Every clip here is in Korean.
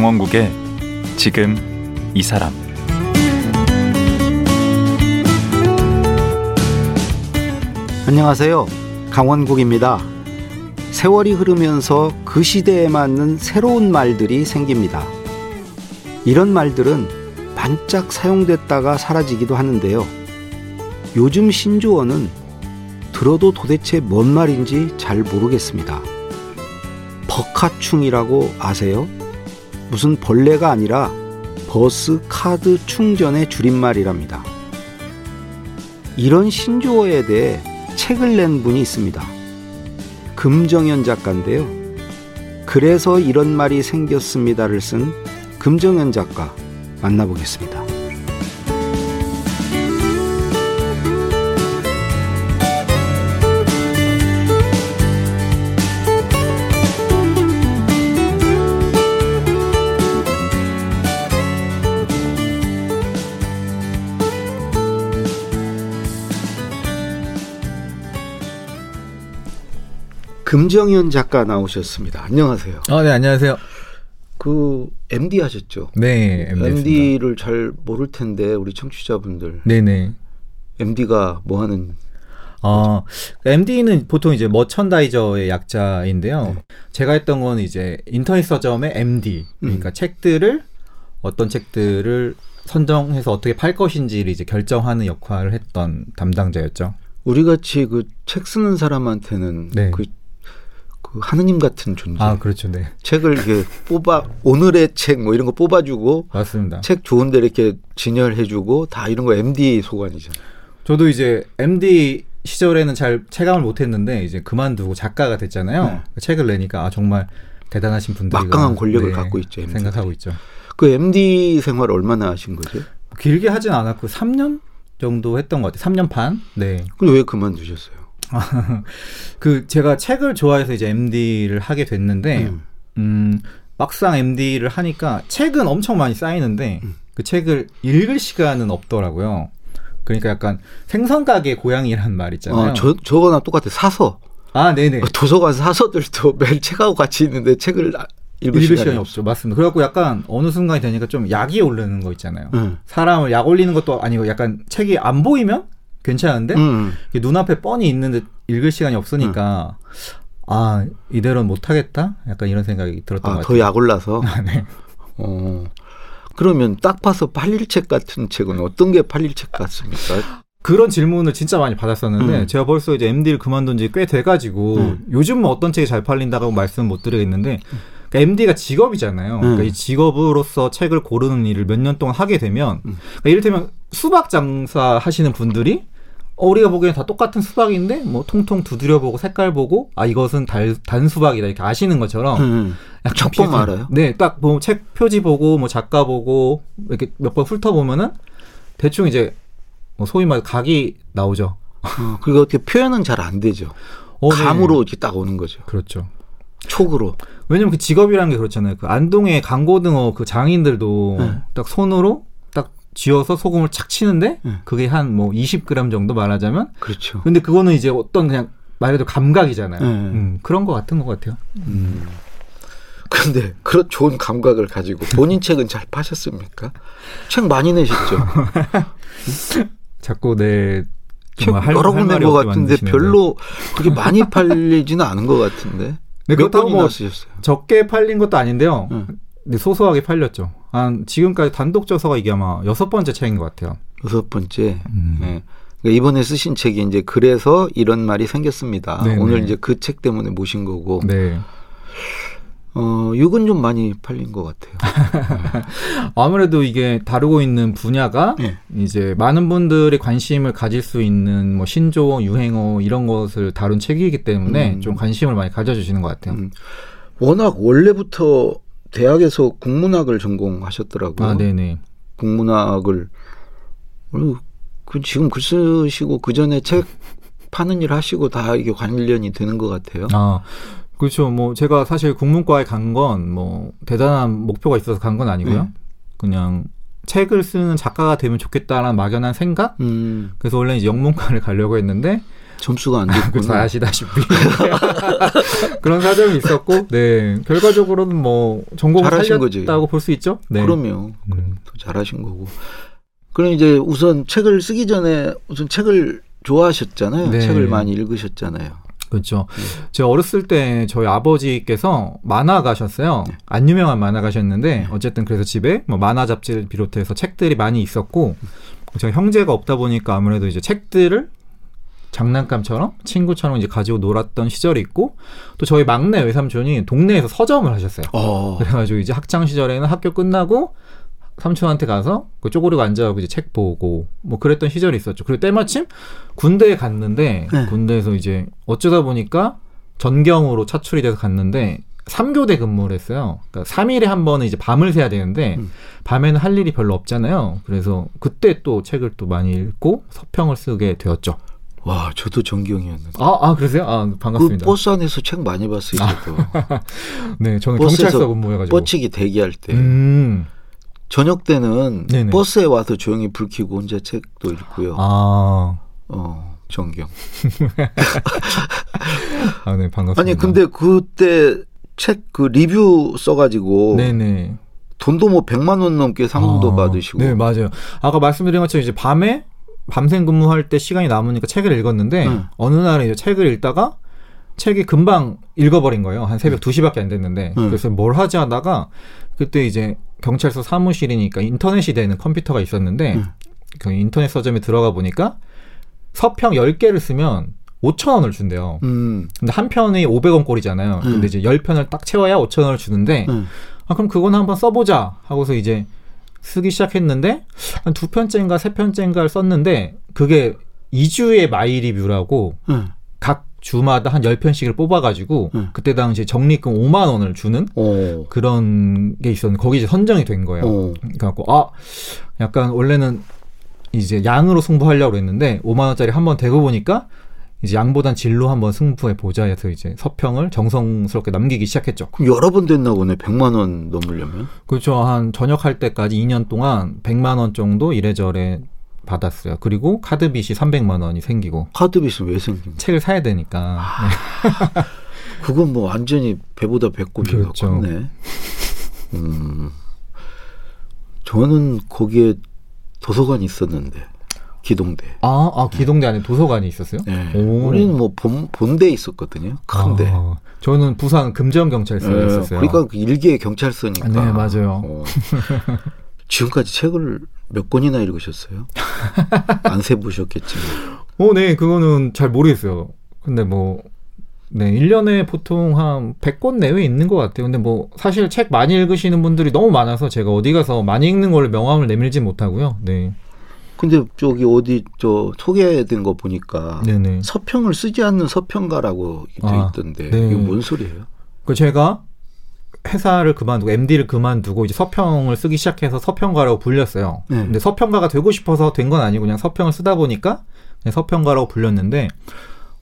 강원국의 지금 이 사람 안녕하세요. 강원국입니다. 세월이 흐르면서 그 시대에 맞는 새로운 말들이 생깁니다. 이런 말들은 반짝 사용됐다가 사라지기도 하는데요. 요즘 신조어는 들어도 도대체 뭔 말인지 잘 모르겠습니다. 버카충이라고 아세요? 무슨 벌레가 아니라 버스 카드 충전의 줄임말이랍니다. 이런 신조어에 대해 책을 낸 분이 있습니다. 금정현 작가인데요. 그래서 이런 말이 생겼습니다를 쓴 금정현 작가 만나보겠습니다. 금정현 작가 나오셨습니다. 안녕하세요. 아, 네, 안녕하세요. 그 MD 하셨죠? 네, MD 를잘 모를 텐데 우리 청취자분들 네 네. MD가 뭐 하는 어, MD는 보통 이제 머천다이저의 약자인데요. 네. 제가 했던 건 이제 인터넷 서점의 MD. 그러니까 음. 책들을 어떤 책들을 선정해서 어떻게 팔 것인지를 이제 결정하는 역할을 했던 담당자였죠. 우리 같이 그 책 쓰는 사람한테는 네. 그, 그 하느님 같은 존재. 아, 그렇죠. 네. 책을 이렇게 뽑아 오늘의 책 뭐 이런 거 뽑아주고 맞습니다. 책 좋은 데 이렇게 진열해주고 다 이런 거 MD 소관이잖아요. 저도 이제 MD 시절에는 잘 체감을 못 했는데 이제 그만두고 작가가 됐잖아요. 네. 책을 내니까 아, 정말 대단하신 분들이 막강한 권력을 갖고 있죠, MD 들. 생각하고 있죠. 그 MD 생활 얼마나 하신 거죠? 길게 하진 않았고 3년 정도 했던 것 같아요. 3년 반? 네. 근데 왜 그만두셨어요? 그 제가 책을 좋아해서 이제 MD를 하게 됐는데 음. 음, 막상 MD를 하니까 책은 엄청 많이 쌓이는데 음. 그 책을 읽을 시간은 없더라고요. 그러니까 약간 생선 가게 고양이란 말 있잖아요. 어, 저 저거나 똑같아. 사서 아, 네네. 도서관 사서들도 매일 책하고 같이 있는데 책을 아- 읽을, 읽을 시간이 없죠. 맞습니다. 그래갖고 약간 어느 순간이 되니까 좀 약이 오르는 거 있잖아요. 응. 사람을 약 올리는 것도 아니고 약간 책이 안 보이면 괜찮은데 응. 이게 눈앞에 뻔히 있는데 읽을 시간이 없으니까 아 이대로는 못하겠다 약간 이런 생각이 들었던 것 아, 같아요. 더 약올라서. 아, 네. 어. 그러면 딱 봐서 팔릴 책 같은 책은 어떤 게 팔릴 책 같습니까? 그런 질문을 진짜 많이 받았었는데 음. 제가 벌써 이제 MD를 그만둔 지 꽤 돼가지고 음. 요즘 뭐 어떤 책이 잘 팔린다고 말씀 못 드리겠는데 그러니까 MD가 직업이잖아요. 음. 그러니까 이 직업으로서 책을 고르는 일을 몇 년 동안 하게 되면 음. 그러니까 이를테면 수박 장사 하시는 분들이 어, 우리가 보기엔 다 똑같은 수박인데 뭐 통통 두드려 보고 색깔 보고 아 이것은 달, 단 수박이다 이렇게 아시는 것처럼 응. 약간 첫 보면 비슷해요. 알아요? 네, 딱 뭐 책 표지 보고 뭐 작가 보고 이렇게 몇 번 훑어 보면은 대충 이제 뭐 소위 말 각이 나오죠. 어, 그리고 어떻게 표현은 잘 안 되죠. 어, 네. 감으로 이렇게 딱 오는 거죠. 그렇죠. 촉으로. 왜냐면 그 직업이라는 게 그렇잖아요. 그 안동의 강고등어 그 장인들도 네. 딱 손으로 딱 쥐어서 소금을 착 치는데 네. 그게 한 뭐 20g 정도 말하자면 그렇죠. 근데 그거는 이제 어떤 그냥 말 그대로 감각이잖아요. 네. 음, 그런 거 같은 것 같아요. 음. 근데 그런 좋은 감각을 가지고 본인 책은 잘 파셨습니까? 책 많이 내셨죠. 자꾸 내 책 여러 할권낸 말이 것 없게 같은데 만드시는데. 별로 그렇게 많이 팔리지는 않은 것 같은데. 네, 몇 권이나 뭐 쓰셨어요? 적게 팔린 것도 아닌데요. 응. 근데 소소하게 팔렸죠. 한 지금까지 단독 저서가 이게 아마 여섯 번째 책인 것 같아요. 여섯 번째. 음. 예. 그러니까 이번에 쓰신 책이 이제 그래서 이런 말이 생겼습니다. 네네. 오늘 이제 그 책 때문에 모신 거고. 네. 어, 6은 좀 많이 팔린 것 같아요. 아무래도 이게 다루고 있는 분야가 예. 이제 많은 분들이 관심을 가질 수 있는 뭐 신조어, 유행어 이런 것을 다룬 책이기 때문에 음. 좀 관심을 많이 가져주시는 것 같아요. 음. 워낙 원래부터 대학에서 국문학을 전공하셨더라고요. 아, 네네. 국문학을 어, 그 지금 글 쓰시고 그 전에 책 파는 일 하시고 다 이게 관련이 되는 것 같아요. 아, 그렇죠. 뭐 제가 사실 국문과에 간 건 뭐 대단한 목표가 있어서 간 건 아니고요. 네. 그냥 책을 쓰는 작가가 되면 좋겠다라는 막연한 생각. 음, 그래서 원래 이제 영문과를 가려고 했는데 점수가 안그 됐구나. 아시다시피 그런 사정이 있었고, 네 결과적으로는 뭐 전공을. 살렸다고 볼 수 있죠. 네. 그럼요. 음. 더 잘하신 거고. 그럼 이제 우선 책을 쓰기 전에 우선 책을 좋아하셨잖아요. 네. 책을 많이 읽으셨잖아요. 그렇죠. 제가 어렸을 때 저희 아버지께서 만화 가셨어요. 안 유명한 만화 가셨는데 어쨌든 그래서 집에 뭐 만화 잡지를 비롯해서 책들이 많이 있었고 제가 형제가 없다 보니까 아무래도 이제 책들을 장난감처럼 친구처럼 이제 가지고 놀았던 시절이 있고 또 저희 막내 외삼촌이 동네에서 서점을 하셨어요. 어, 그래가지고 이제 학창 시절에는 학교 끝나고 삼촌한테 가서 그 쪼그리고 앉아가지고 이제 책 보고 뭐 그랬던 시절이 있었죠. 그리고 때마침 군대에 갔는데 네. 군대에서 이제 어쩌다 보니까 전경으로 차출이 돼서 갔는데 3교대 근무를 했어요. 그러니까 3일에 한 번은 이제 밤을 새야 되는데 음. 밤에는 할 일이 별로 없잖아요. 그래서 그때 또 책을 또 많이 읽고 서평을 쓰게 되었죠. 와, 저도 전경이었는데. 아, 아 그러세요? 아그 반갑습니다. 버스 안에서 책 많이 봤어요. 저도. 네, 저는 경찰서 근무해가지고. 뻗치기 대기할 때 음, 저녁 때는 네네. 버스에 와서 조용히 불 켜고 혼자 책도 읽고요. 아, 어, 전경. 아, 네 반갑습니다. 아니 근데 그때 책 그 리뷰 써가지고 네네. 돈도 뭐 100만 원 넘게 상금도 아, 받으시고. 네, 맞아요. 아까 말씀드린 것처럼 이제 밤에 밤샘 근무할 때 시간이 남으니까 책을 읽었는데 응. 어느 날에 이제 책을 읽다가 책이 금방 읽어버린 거예요. 한 새벽 2시밖에 안 됐는데. 응. 그래서 뭘 하지 하다가 그때 이제 경찰서 사무실이니까 인터넷이 되는 컴퓨터가 있었는데 응. 그 인터넷 서점에 들어가 보니까 서평 10개를 쓰면 5천 원을 준대요. 음. 근데 한 편이 500원 꼴이잖아요. 응. 근데 이제 10편을 딱 채워야 5천 원을 주는데 음. 아, 그럼 그건 한번 써보자 하고서 이제 쓰기 시작했는데 한 두 편째인가 세 편째인가를 썼는데 그게 이주의 My 리뷰라고 음. 각 주마다 한 10편씩을 뽑아가지고 음. 그때 당시 적립금 5만 원을 주는 오. 그런 게 있었는데 거기 이제 선정이 된 거예요. 오. 그래갖고 아 약간 원래는 이제 양으로 승부하려고 했는데 5만 원짜리 한번 대고 보니까 이제 양보단 질로 한번 승부해 보자 해서 이제 서평을 정성스럽게 남기기 시작했죠. 그럼 여러 번 됐나 보네. 100만 원 넘으려면. 그렇죠. 한 전역할 때까지 2년 동안 100만 원 정도 이래저래 받았어요. 그리고 카드 빚이 300만 원이 생기고 카드빚은 왜 생긴? 책을 사야 되니까. 네. 그건 뭐 완전히 배보다 배꼽이 그렇죠. 컸네. 음. 저는 거기에 도서관이 있었는데 기동대. 아, 아 기동대 안에 도서관이 있었어요? 네. 오. 우리는 뭐 본, 본대에 있었거든요. 큰데. 아, 저는 부산 금정 경찰서에 예, 있었어요. 그러니까 그 일개 경찰서니까. 네, 맞아요. 어. 지금까지 책을 몇 권이나 읽으셨어요? 안 세보셨겠지만. 어, 네, 그거는 잘 모르겠어요. 근데 뭐, 네, 1년에 보통 한 100권 내외 있는 것 같아요. 근데 뭐, 사실 책 많이 읽으시는 분들이 너무 많아서 제가 어디 가서 많이 읽는 걸로 명함을 내밀지 못하고요. 네. 근데 저기 어디 저 소개된 거 보니까 네네. 서평을 쓰지 않는 서평가라고 돼 아, 있던데 네. 이게 뭔 소리예요? 그 제가 회사를 그만두고 MD를 그만두고 이제 서평을 쓰기 시작해서 서평가라고 불렸어요. 네. 근데 서평가가 되고 싶어서 된 건 아니고 그냥 서평을 쓰다 보니까 그냥 서평가라고 불렸는데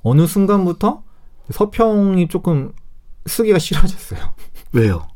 어느 순간부터 서평이 조금 쓰기가 싫어졌어요. 왜요?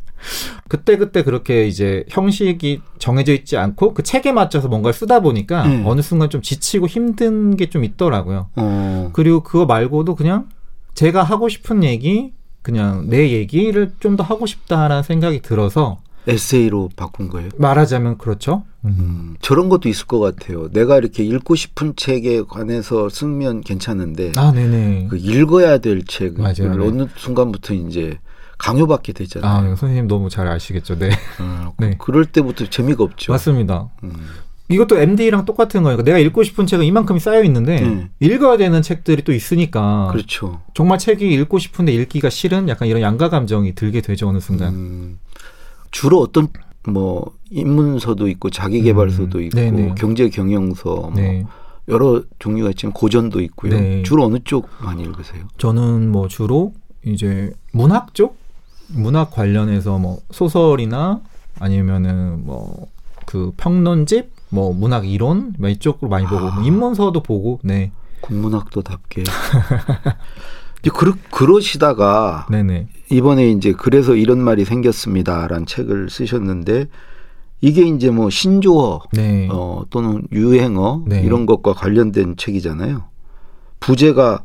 그때 그때 그렇게 이제 형식이 정해져 있지 않고 그 책에 맞춰서 뭔가를 쓰다 보니까 네. 어느 순간 좀 지치고 힘든 게 좀 있더라고요. 어, 그리고 그거 말고도 그냥 제가 하고 싶은 얘기 그냥 내 얘기를 좀 더 하고 싶다라는 생각이 들어서 에세이로 바꾼 거예요? 말하자면 그렇죠. 음. 음, 저런 것도 있을 것 같아요. 내가 이렇게 읽고 싶은 책에 관해서 쓰면 괜찮은데 아, 네네. 그 읽어야 될 책을 맞아요, 네. 어느 순간부터 이제 강요받게 되잖아요. 아, 선생님 너무 잘 아시겠죠. 네. 어, 네. 그럴 때부터 재미가 없죠. 맞습니다. 음. 이것도 MD랑 똑같은 거예요. 내가 읽고 싶은 책은 이만큼이 쌓여 있는데 네. 읽어야 되는 책들이 또 있으니까 그렇죠. 정말 책이 읽고 싶은데 읽기가 싫은 약간 이런 양가 감정이 들게 되죠 어느 순간. 음, 주로 어떤 뭐 입문서도 있고 자기개발서도 음, 있고 네네. 경제 경영서 뭐 네. 여러 종류가 있지만 고전도 있고요. 네. 주로 어느 쪽 많이 읽으세요? 저는 뭐 주로 이제 문학 쪽 문학 관련해서 뭐 소설이나 아니면은 뭐 그 평론집 뭐 문학 이론 뭐 이쪽으로 많이 보고 뭐 입문서도 보고 네 국문학도답게. 이제 그러, 그러시다가 네네 이번에 이제 그래서 이런 말이 생겼습니다라는 책을 쓰셨는데 이게 이제 뭐 신조어 네. 어, 또는 유행어 네. 이런 것과 관련된 책이잖아요. 부제가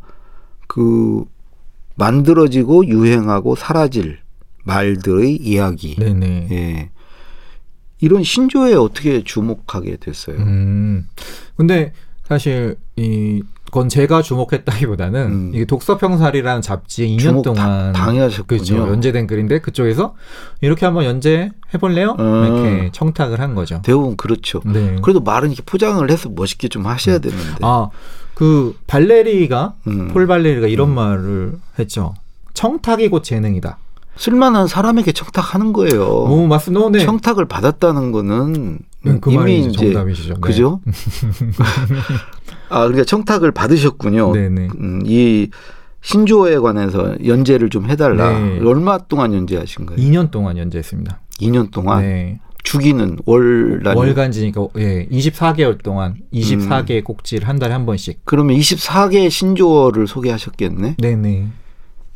그 만들어지고 유행하고 사라질 말들의 이야기. 네네. 예. 이런 신조어에 어떻게 주목하게 됐어요? 음. 근데 사실 이건 제가 주목했다기보다는 음. 이게 독서평살이라는 잡지에 2년 주목 동안 다, 당하셨군요. 그렇죠. 연재된 글인데 그쪽에서 이렇게 한번 연재해 볼래요? 음. 이렇게 청탁을 한 거죠. 대부분 그렇죠. 네. 그래도 말은 이렇게 포장을 해서 멋있게 좀 하셔야 되는데. 아, 그 발레리가 음. 폴 발레리가 이런 말을 했죠. 청탁이 곧 재능이다. 쓸만한 사람에게 청탁하는 거예요. 오, 맞습니다. 어, 네. 청탁을 받았다는 거는 음, 그 이미 이제 정답이시죠. 네. 그죠? 아, 그러니까 청탁을 받으셨군요. 네네. 음, 이 신조어에 관해서 연재를 좀 해달라. 네. 얼마 동안 연재하신 거예요? 2년 동안 연재했습니다. 2년 동안 네. 주기는 월. 월간지니까 예, 24개월 동안 24개의 꼭지를 한 달에 한 번씩. 그러면 24개 신조어를 소개하셨겠네. 네네.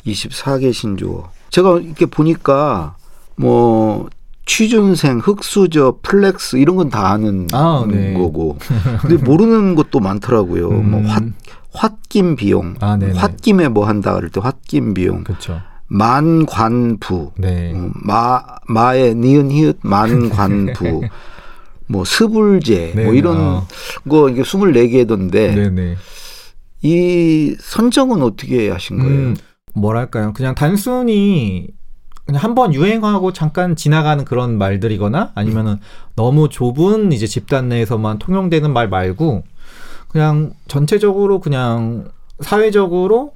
24개 신조어. 제가 이렇게 보니까 뭐 취준생, 흑수저, flex 이런 건 다 아는 아, 네. 거고. 근데 모르는 것도 많더라고요. 뭐 음. 화, 홧김 비용. 아, 네네. 홧김에 뭐 한다 그럴 때 홧김 비용. 그렇죠. 만관부. 네. 어, 마 마의 니은 히읗 만관부. 뭐 스불재 뭐 네, 이런 아. 거 이게 24개던데 네네. 이 선정은 어떻게 하신 거예요? 음, 뭐랄까요? 그냥 단순히 그냥 한 번 유행하고 잠깐 지나가는 그런 말들이거나 아니면은 너무 좁은 이제 집단 내에서만 통용되는 말 말고 그냥 전체적으로 그냥 사회적으로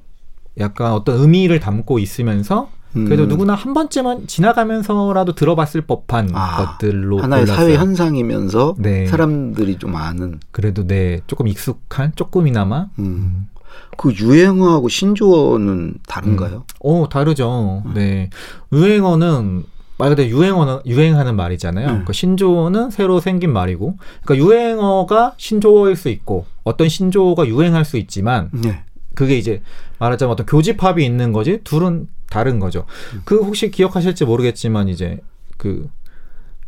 약간 어떤 의미를 담고 있으면서 그래도 음. 누구나 한 번쯤은 지나가면서라도 들어봤을 법한 아, 것들로 하나의 골랐어요. 사회 현상이면서 네. 사람들이 좀 아는 그래도 네 조금 익숙한 조금이나마 음. 그 유행어하고 신조어는 다른가요? 오 다르죠. 음. 네 유행어는 말 그대로 유행어는 유행하는 말이잖아요. 음. 그러니까 신조어는 새로 생긴 말이고, 그러니까 유행어가 신조어일 수 있고 어떤 신조어가 유행할 수 있지만 네. 그게 이제 말하자면 어떤 교집합이 있는 거지 둘은 다른 거죠. 음. 그 혹시 기억하실지 모르겠지만 이제 그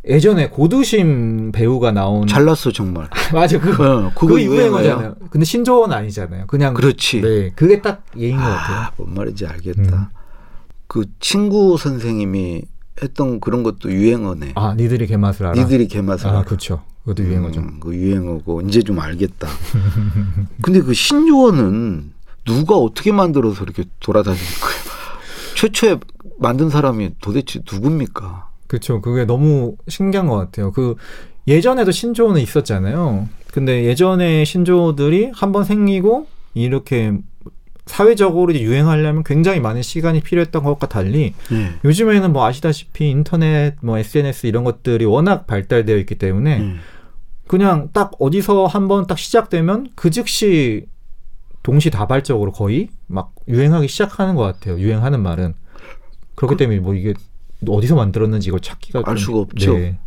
예전에 고두심 배우가 나온 잘났어 정말. 맞아 그 어, 그거 그거. 유행어잖아요. 근데 신조어는 아니잖아요. 그냥 그렇지. 네 그게 딱 예인 것 같아요. 아, 뭔 말인지 알겠다. 음. 그 친구 선생님이 했던 그런 것도 유행어네. 아 니들이 개맛을 알아. 니들이 개맛을 아 알아. 그렇죠. 그것도 유행어죠. 음, 그 유행어고 이제 좀 알겠다. 근데 그 신조어는 누가 어떻게 만들어서 이렇게 돌아다니는 거예요? 최초에 만든 사람이 도대체 누굽니까? 그렇죠. 그게 너무 신기한 것 같아요. 그 예전에도 신조어는 있었잖아요. 근데 예전에 신조어들이 한 번 생기고 이렇게 사회적으로 유행하려면 굉장히 많은 시간이 필요했던 것과 달리 네. 요즘에는 뭐 아시다시피 인터넷, 뭐 SNS 이런 것들이 워낙 발달되어 있기 때문에 음. 그냥 딱 어디서 한번 딱 시작되면 그 즉시 동시다발적으로 거의 막 유행하기 시작하는 것 같아요. 유행하는 말은 그렇기 때문에 뭐 이게 어디서 만들었는지 이걸 찾기가 알 좀- 수가 없죠. 네.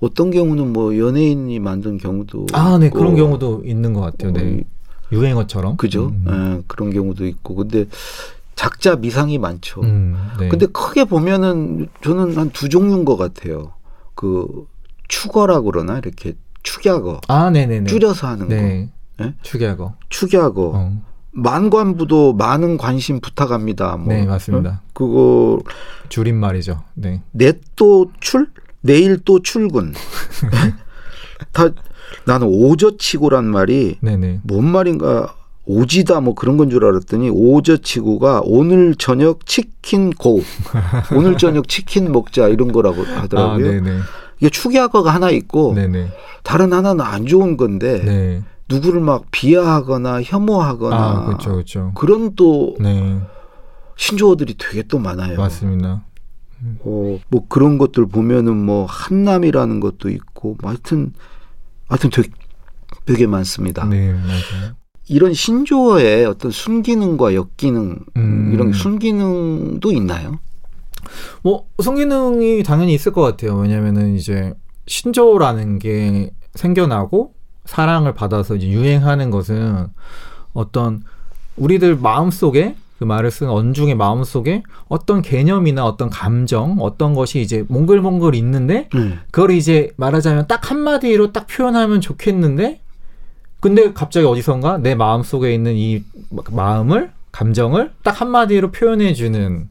어떤 경우는 뭐 연예인이 만든 경우도 아, 네 있고, 그런 경우도 있는 것 같아요. 네. 어, 유행어처럼. 그죠? 음, 예, 그런 경우도 있고 근데 작자 미상이 많죠. 음, 네. 근데 크게 보면은 저는 한 두 종류인 것 같아요. 그 축어라 그러나 이렇게 축약어 아, 네네네. 줄여서 하는 거. 네. 예? 축약어. 축약어. 어. 만관부도 많은 관심 부탁합니다. 뭐. 네, 맞습니다. 어? 그거 줄임말이죠. 네. 내또 출? 내일 또 출근. 다 나는 오저치고란 말이 네네. 뭔 말인가 오지다 뭐 그런 건 줄 알았더니 오저치고가 오늘 저녁 치킨 고 오늘 저녁 치킨 먹자 이런 거라고 아, 하더라고요. 네네. 이게 축약어가 하나 있고 네네. 다른 하나는 안 좋은 건데 네. 누구를 막 비하하거나 혐오하거나 아, 그렇죠, 그렇죠. 그런 또 네, 신조어들이 되게 또 많아요. 맞습니다. 어, 뭐 그런 것들 보면은 뭐 한남이라는 것도 있고 뭐 하여튼 하여튼 되게, 되게 많습니다. 네, 맞아요. 이런 신조어의 어떤 순기능과 역기능 음. 이런 게 순기능도 있나요? 뭐 성기능이 당연히 있을 것 같아요. 왜냐면은 이제 신조어라는 게 생겨나고 사랑을 받아서 이제 유행하는 것은 어떤 우리들 마음 속에 그 말을 쓴 언중의 마음속에 어떤 개념이나 어떤 감정, 어떤 것이 이제 몽글몽글 있는데 네. 그걸 이제 말하자면 딱 한마디로 딱 표현하면 좋겠는데 근데 갑자기 어디선가 내 마음속에 있는 이 마음을 감정을 딱 한마디로 표현해 주는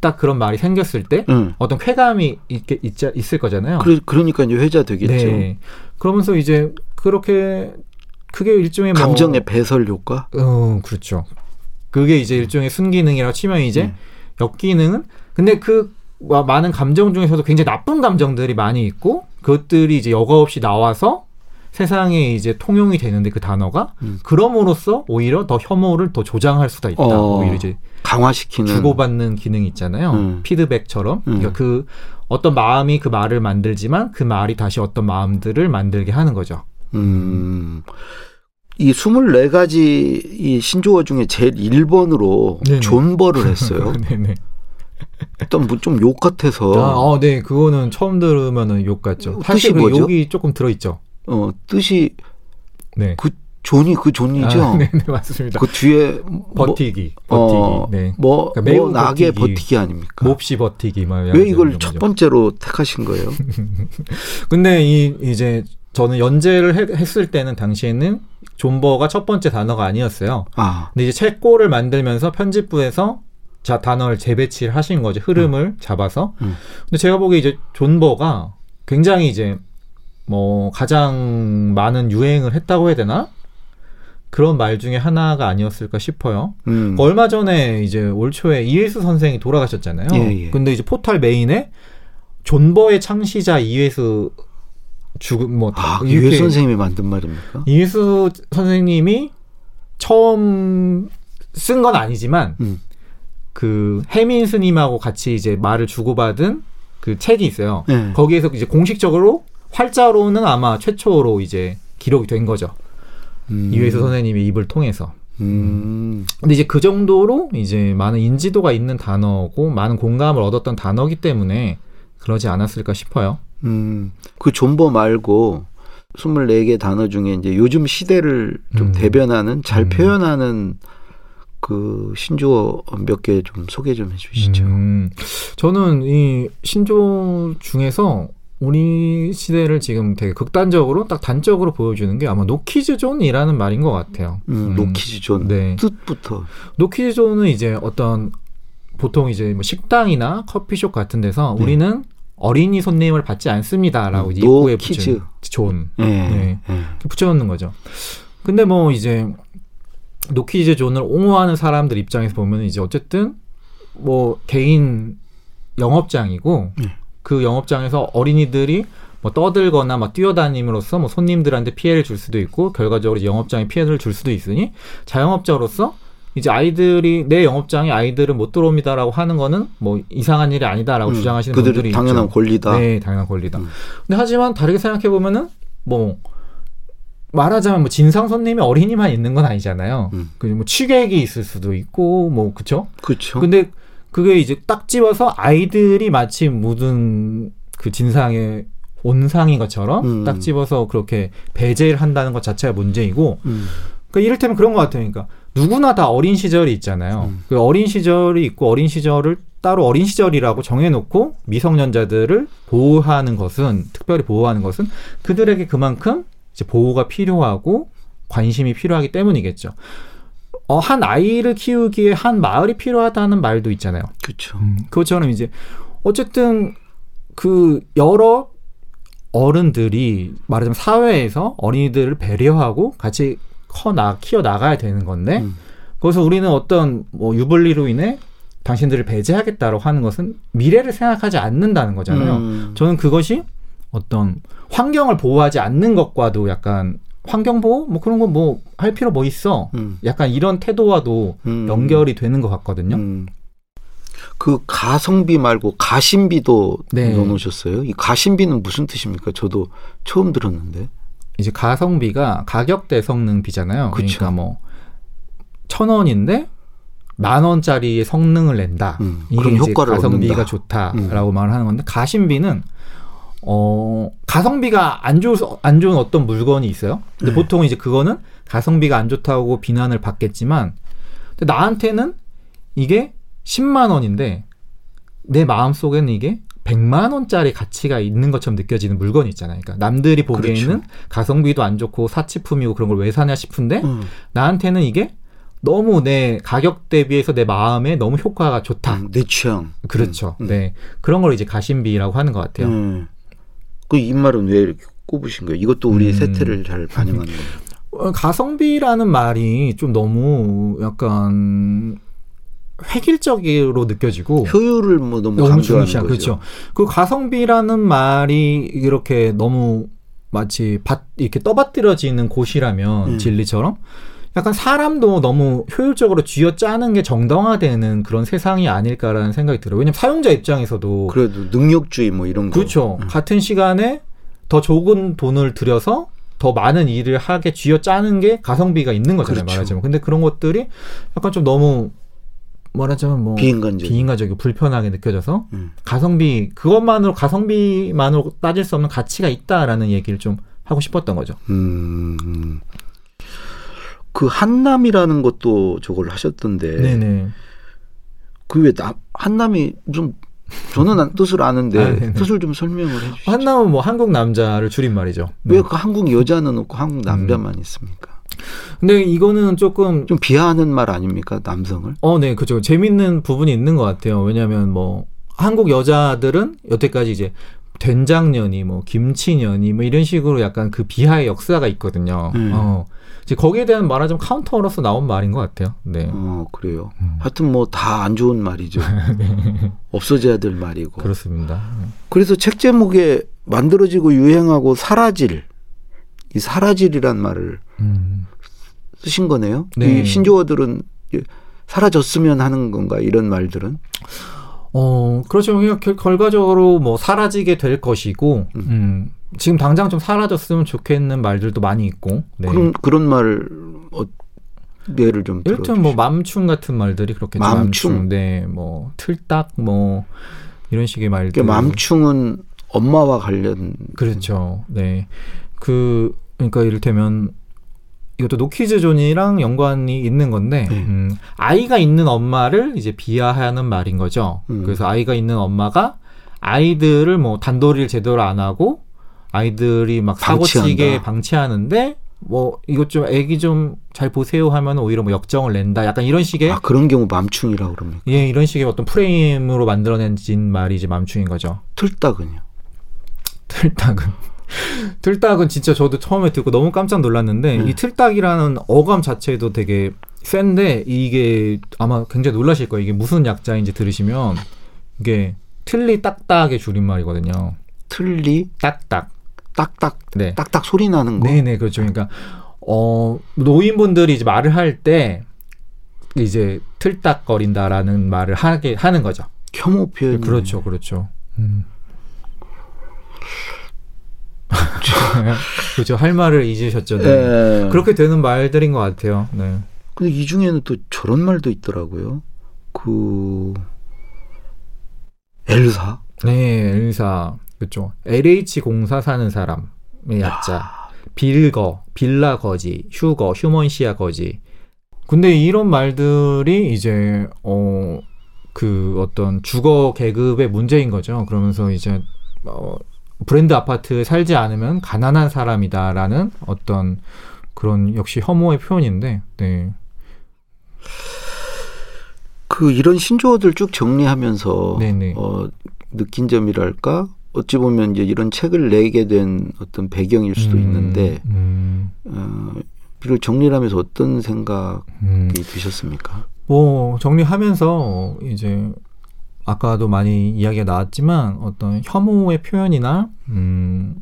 딱 그런 말이 생겼을 때 응. 어떤 쾌감이 있게 있, 있을 거잖아요. 그래, 그러니까 이제 회자 되겠죠. 네. 그러면서 이제 그렇게 그게 일종의 뭐 감정의 배설 효과. 어, 그렇죠. 그게 이제 일종의 순기능이라고 치면 이제 음. 역기능은 근데 그 와- 많은 감정 중에서도 굉장히 나쁜 감정들이 많이 있고 그것들이 이제 여과 없이 나와서 세상에 이제 통용이 되는데 그 단어가 음. 그럼으로써 오히려 더 혐오를 더 조장할 수가 있다. 어. 오히려 이제 강화시키는. 주고받는 기능이 있잖아요. 음. 피드백처럼. 음. 그러니까 그 어떤 마음이 그 말을 만들지만 그 말이 다시 어떤 마음들을 만들게 하는 거죠. 음. 이 24가지 이 신조어 중에 제일 1번으로 네네. 존버를 했어요. 네네. 일단 뭐 좀 욕 같아서 아, 어, 네, 그거는 처음 들으면은 욕 같죠. 사실 그 뭐죠? 욕이 조금 들어 있죠. 어, 뜻이 네. 그 존이 그 존이죠. 아, 네, 네, 맞습니다. 그 뒤에 뭐, 버티기, 버티기. 어, 네. 뭐, 그러니까 매우 뭐 낙에 버티기. 버티기, 아닙니까? 몹시 버티기. 막왜 이런 이걸 거죠. 첫 번째로 택하신 거예요? 근데 이 이제 저는 연재를 해- 했을 때는 당시에는 존버가 첫 번째 단어가 아니었어요. 아, 근데 이제 책고를 만들면서 편집부에서 자 단어를 재배치를 하신 거죠. 흐름을 잡아서. 음. 근데 제가 보기에 이제 존버가 굉장히 이제 뭐 가장 많은 유행을 했다고 해야 되나? 그런 말 중에 하나가 아니었을까 싶어요. 음. 얼마 전에 이제 올 초에 이회수 선생이 돌아가셨잖아요. 예, 예. 근데 이제 포털 메인에 존버의 창시자 이회수 죽음 뭐 아, 유해 선생님이 만든 말입니까? 이회수 선생님이 처음 쓴 건 아니지만 음. 그 해민 스님하고 같이 이제 말을 주고받은 그 책이 있어요. 네. 거기에서 이제 공식적으로 활자로는 아마 최초로 이제 기록이 된 거죠. 음. 이회수 선생님의 입을 통해서. 음. 근데 이제 그 정도로 이제 많은 인지도가 있는 단어고 많은 공감을 얻었던 단어기 때문에 그러지 않았을까 싶어요. 음. 그 존버 말고 24개 단어 중에 이제 요즘 시대를 좀 음. 대변하는 잘 음. 표현하는 그 신조어 몇 개 좀 소개 좀 해주시죠. 음, 저는 이 신조 중에서 우리 시대를 지금 되게 극단적으로 딱 단적으로 보여주는 게 아마 노키즈존이라는 말인 것 같아요. 음, 음, 노키즈존 네. 뜻부터 노키즈존은 이제 어떤 보통 이제 뭐 식당이나 커피숍 같은 데서 네. 우리는 어린이 손님을 받지 않습니다라고 음, 입구에 노키즈. 붙인 존 예. 네. 예. 이렇게 붙여놓는 거죠. 근데 뭐 이제 노키즈 존을 옹호하는 사람들 입장에서 보면 이제 어쨌든 뭐 개인 영업장이고 네. 그 영업장에서 어린이들이 뭐 떠들거나 막 뛰어다님으로써 뭐 손님들한테 피해를 줄 수도 있고 결과적으로 영업장에 피해를 줄 수도 있으니 자영업자로서 이제 아이들이 내 영업장에 아이들은 못 들어옵니다라고 하는 거는 뭐 이상한 일이 아니다라고 음, 주장하시는 분들이 당연한 있죠. 권리다. 네, 당연한 권리다. 음. 근데 하지만 다르게 생각해 보면은 뭐 말하자면 뭐 진상 손님이 어린이만 있는 건 아니잖아요. 음. 그뭐 취객이 있을 수도 있고 뭐 그쵸? 그렇죠. 근데 그게 이제 딱 집어서 아이들이 마치 묻은 그 진상의 온상인 것처럼 음. 딱 집어서 그렇게 배제를 한다는 것 자체가 문제이고 음. 그러니까 이를테면 그런 것 같아요. 그러니까 누구나 다 어린 시절이 있잖아요. 음. 그 어린 시절이 있고 어린 시절을 따로 어린 시절이라고 정해놓고 미성년자들을 보호하는 것은 특별히 보호하는 것은 그들에게 그만큼 이제 보호가 필요하고 관심이 필요하기 때문이겠죠. 어, 한 아이를 키우기에 한 마을이 필요하다는 말도 있잖아요. 그렇죠. 그것처럼 이제 어쨌든 그 여러 어른들이 말하자면 사회에서 어린이들을 배려하고 같이 커나 키워 나가야 되는 건데 음. 거기서 우리는 어떤 뭐 유불리로 인해 당신들을 배제하겠다고 하는 것은 미래를 생각하지 않는다는 거잖아요. 음. 저는 그것이 어떤 환경을 보호하지 않는 것과도 약간 환경 보호 뭐 그런 거 뭐 할 필요 뭐 있어. 음. 약간 이런 태도와도 음. 연결이 되는 것 같거든요. 음. 그 가성비 말고 가심비도 네. 넣어놓으셨어요. 이 가심비는 무슨 뜻입니까? 저도 처음 들었는데. 이제 가성비가 가격 대 성능 비잖아요. 그쵸. 그러니까 뭐 천 원인데 만 원짜리의 성능을 낸다. 음, 이게 이제 효과를 가성비가 얻는다. 좋다라고 말을 하는 건데 가심비는 어 가성비가 안 좋은 안 좋은 어떤 물건이 있어요. 근데 네. 보통 이제 그거는 가성비가 안 좋다고 비난을 받겠지만 근데 나한테는 이게 10만 원인데 내 마음 속에는 이게 100만 원짜리 가치가 있는 것처럼 느껴지는 물건이 있잖아요. 그러니까 남들이 보기에는 그렇죠. 가성비도 안 좋고 사치품이고 그런 걸 왜 사냐 싶은데 음. 나한테는 이게 너무 내 가격 대비해서 내 마음에 너무 효과가 좋다. 음, 내 취향. 그렇죠. 음. 네. 그런 걸 이제 가심비라고 하는 것 같아요. 음. 그 입말은 왜 이렇게 꼽으신 거예요? 이것도 우리 음. 세태를 잘 반영하는 거예요. 어, 가성비라는 말이 좀 너무 약간 획일적으로 느껴지고 효율을 뭐 너무 너무 강조하는 거죠. 그렇죠. 그 가성비라는 말이 이렇게 너무 마치 밭 이렇게 떠받들어지는 곳이라면 음. 진리처럼 약간 사람도 너무 효율적으로 쥐어 짜는 게 정당화되는 그런 세상이 아닐까라는 생각이 들어요. 왜냐면 사용자 입장에서도 그래도 능력주의 뭐 이런 거. 그렇죠. 음. 같은 시간에 더 적은 돈을 들여서 더 많은 일을 하게 쥐어 짜는 게 가성비가 있는 거잖아요. 그렇죠. 말하자면. 근데 그런 것들이 약간 좀 너무 말하자면 뭐 비인간적인. 비인간적이고 불편하게 느껴져서 음. 가성비 그것만으로 가성비만으로 따질 수 없는 가치가 있다라는 얘기를 좀 하고 싶었던 거죠. 음. 음. 그 한남이라는 것도 저걸 하셨던데. 네네. 그왜 한남이 좀 저는 안- 뜻을 아는데 아. 뜻을 좀 설명을 해주시죠. 한남은 뭐 한국 남자를 줄인 말이죠. 왜그 한국 여자는 없고 한국 남자만 음. 있습니까? 근데 이거는 조금 좀 비하하는 말 아닙니까 남성을? 어, 네, 그죠. 재밌는 부분이 있는 것 같아요. 왜냐하면 뭐 한국 여자들은 여태까지 이제 된장년이 뭐 김치년이 뭐 이런 식으로 약간 그 비하의 역사가 있거든요. 음. 어, 이제 거기에 대한 말하자면 카운터로서 나온 말인 것 같아요. 네, 어 그래요. 음. 하여튼 뭐 다 안 좋은 말이죠. 없어져야 될 말이고. 그렇습니다. 그래서 책 제목에 만들어지고 유행하고 사라질 이 사라질이란 말을 음. 쓰신 거네요. 네. 이 신조어들은 사라졌으면 하는 건가 이런 말들은 어, 그렇죠. 결과적으로 뭐 사라지게 될 것이고, 음. 음. 지금 당장 좀 사라졌으면 좋겠는 말들도 많이 있고, 네. 그런 그런 말을 어, 예를 좀 들면 뭐 맘충 같은 말들이 그렇겠죠. 맘충. 맘충, 네, 뭐 틀딱 뭐 이런 식의 말들. 그러니까 맘충은 엄마와 관련 그렇죠. 네, 그 그러니까 이를테면 이것도 노키즈 존이랑 연관이 있는 건데 네. 음, 아이가 있는 엄마를 이제 비하하는 말인 거죠. 음. 그래서 아이가 있는 엄마가 아이들을 뭐 단도리를 제대로 안 하고 아이들이 막 사고치게. 방치하는데 뭐 이것 좀 애기 좀 잘 보세요 하면 오히려 뭐 역정을 낸다. 약간 이런 식의 아 그런 경우 맘충이라고 그럽니까? 예, 이런 식의 어떤 프레임으로 만들어낸 말이 이제 맘충인 거죠. 틀딱은요. 틀딱은. 틀딱은 진짜 저도 처음에 듣고 너무 깜짝 놀랐는데 네. 이 틀딱이라는 어감 자체도 되게 센데 이게 아마 굉장히 놀라실 거예요. 이게 무슨 약자인지 들으시면 이게 틀리 딱딱의 줄임말이거든요. 틀리 딱딱. 딱딱 네. 딱딱 소리 나는 거. 네네 그렇죠. 그러니까 어 노인분들이 이제 말을 할 때 이제 틀딱거린다라는 말을 하게 하는 거죠. 혐오 표현. 그렇죠, 그렇죠. 음. 그렇죠. 할 말을 잊으셨죠. 네. 예. 그렇게 되는 말들인 것 같아요. 네. 근데 이 중에는 또 저런 말도 있더라고요. 그 엘사. 네, 엘사. 그렇죠. LH 공사 사는 사람의 약자. 빌거, 빌라 거지, 휴거, 휴먼시아 거지. 근데 이런 말들이 이제 어 그 어떤 주거 계급의 문제인 거죠. 그러면서 이제 어 브랜드 아파트에 살지 않으면 가난한 사람이다라는 어떤 그런 역시 혐오의 표현인데, 네. 그 이런 신조어들 쭉 정리하면서 네네. 어, 느낀 점이랄까 어찌 보면 이제 이런 책을 내게 된 어떤 배경일 수도 음, 있는데 음, 어, 이걸 정리를 하면서 어떤 생각이 음. 드셨습니까? 뭐 정리하면서 이제 아까도 많이 이야기가 나왔지만 어떤 혐오의 표현이나 음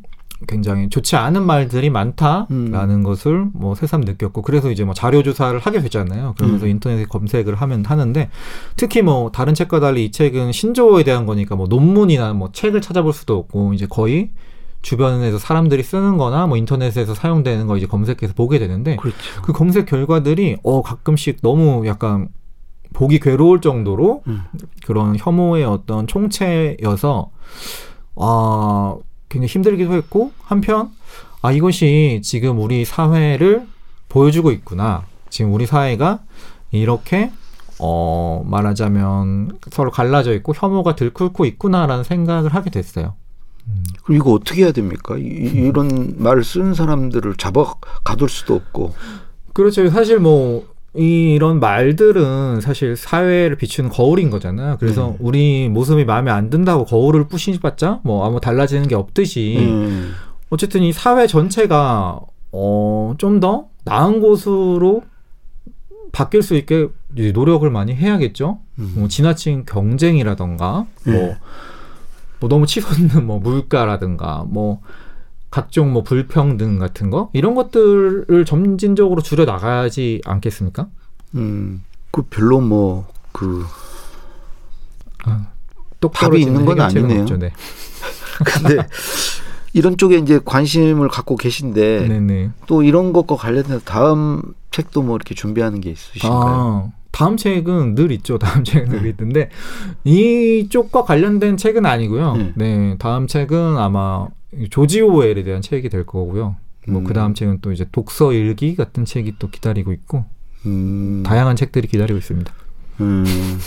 굉장히 좋지 않은 말들이 많다라는 음. 것을 뭐 새삼 느꼈고 그래서 이제 뭐 자료 조사를 하게 됐잖아요. 그러면서 음. 인터넷에 검색을 하면 하는데 특히 뭐 다른 책과 달리 이 책은 신조어에 대한 거니까 뭐 논문이나 뭐 책을 찾아볼 수도 없고 이제 거의 주변에서 사람들이 쓰는 거나 뭐 인터넷에서 사용되는 거 이제 검색해서 보게 되는데 그렇죠. 그 검색 결과들이 어 가끔씩 너무 약간 보기 괴로울 정도로 음. 그런 혐오의 어떤 총체여서 아 굉장히 힘들기도 했고 한편 아 이것이 지금 우리 사회를 보여주고 있구나 지금 우리 사회가 이렇게 어, 말하자면 서로 갈라져 있고 혐오가 들끓고 있구나라는 생각을 하게 됐어요. 그럼 이거 어떻게 해야 됩니까? 이, 이런 말을 쓰는 사람들을 잡아 가둘 수도 없고. 그렇죠. 사실 뭐 이런 말들은 사실 사회를 비추는 거울인 거잖아요. 그래서 네. 우리 모습이 마음에 안 든다고 거울을 부시봤자 뭐 아무 달라지는 게 없듯이 음. 어쨌든 이 사회 전체가 어, 좀 더 나은 곳으로 바뀔 수 있게 노력을 많이 해야겠죠. 음. 뭐 지나친 경쟁이라던가 뭐, 네. 뭐 너무 치솟는 뭐 물가라든가 뭐 각종 뭐 불평등 같은 거 이런 것들을 점진적으로 줄여 나가지 않겠습니까? 음. 그 별로 뭐그똑 답이 있는 건 아니네요. 없죠. 네. 근데 이런 쪽에 이제 관심을 갖고 계신데 네네. 또 이런 것과 관련해서 다음 책도 뭐 이렇게 준비하는 게 있으신가요? 아, 다음 책은 늘 있죠. 다음 책은 늘 네. 있는데 이쪽과 관련된 책은 아니고요. 네. 네, 다음 책은 아마 조지 오웰에 대한 책이 될 거고요. 뭐 음. 그 다음 책은 또 이제 독서 일기 같은 책이 또 기다리고 있고 음. 다양한 책들이 기다리고 있습니다. 음.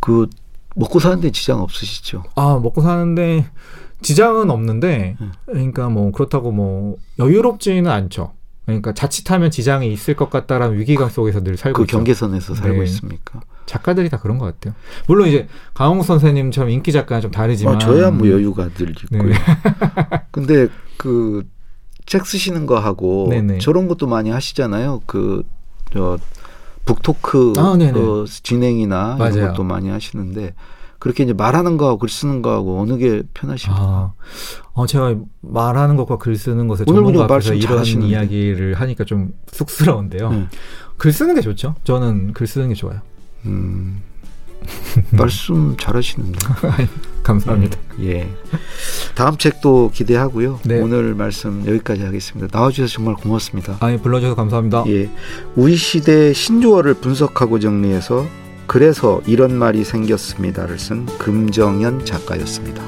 그 먹고 사는데 지장 없으시죠? 아 먹고 사는데 지장은 없는데 음. 그러니까 뭐 그렇다고 뭐 여유롭지는 않죠. 그러니까 자칫하면 지장이 있을 것 같다라는 위기감 속에서 늘 살고 그 있죠. 경계선에서 살고 네. 있습니까? 작가들이 다 그런 것 같아요. 물론 이제 강홍 선생님처럼 인기 작가는 좀 다르지만 어, 저야 뭐 여유가 늘 있고요. 네. 근데 그 책 쓰시는 거 하고 네네. 저런 것도 많이 하시잖아요. 그저 북토크 아. 어, 진행이나 맞아요. 이런 것도 많이 하시는데 그렇게 이제 말하는 거하고 글 쓰는 거하고 어느 게 편하십니까? 아, 어, 제가 말하는 것과 글 쓰는 것에 전문가 앞에서 이런 잘하시는데. 이야기를 하니까 좀 쑥스러운데요. 네. 글 쓰는 게 좋죠. 저는 글 쓰는 게 좋아요. 음, 말씀 잘하시는데. 감사합니다. 예. 다음 책도 기대하고요. 네. 오늘 말씀 여기까지 하겠습니다. 나와주셔서 정말 고맙습니다. 아니 불러주셔서 감사합니다. 예. 우리 시대의 신조어를 분석하고 정리해서 그래서 이런 말이 생겼습니다를 쓴 금정현 작가였습니다.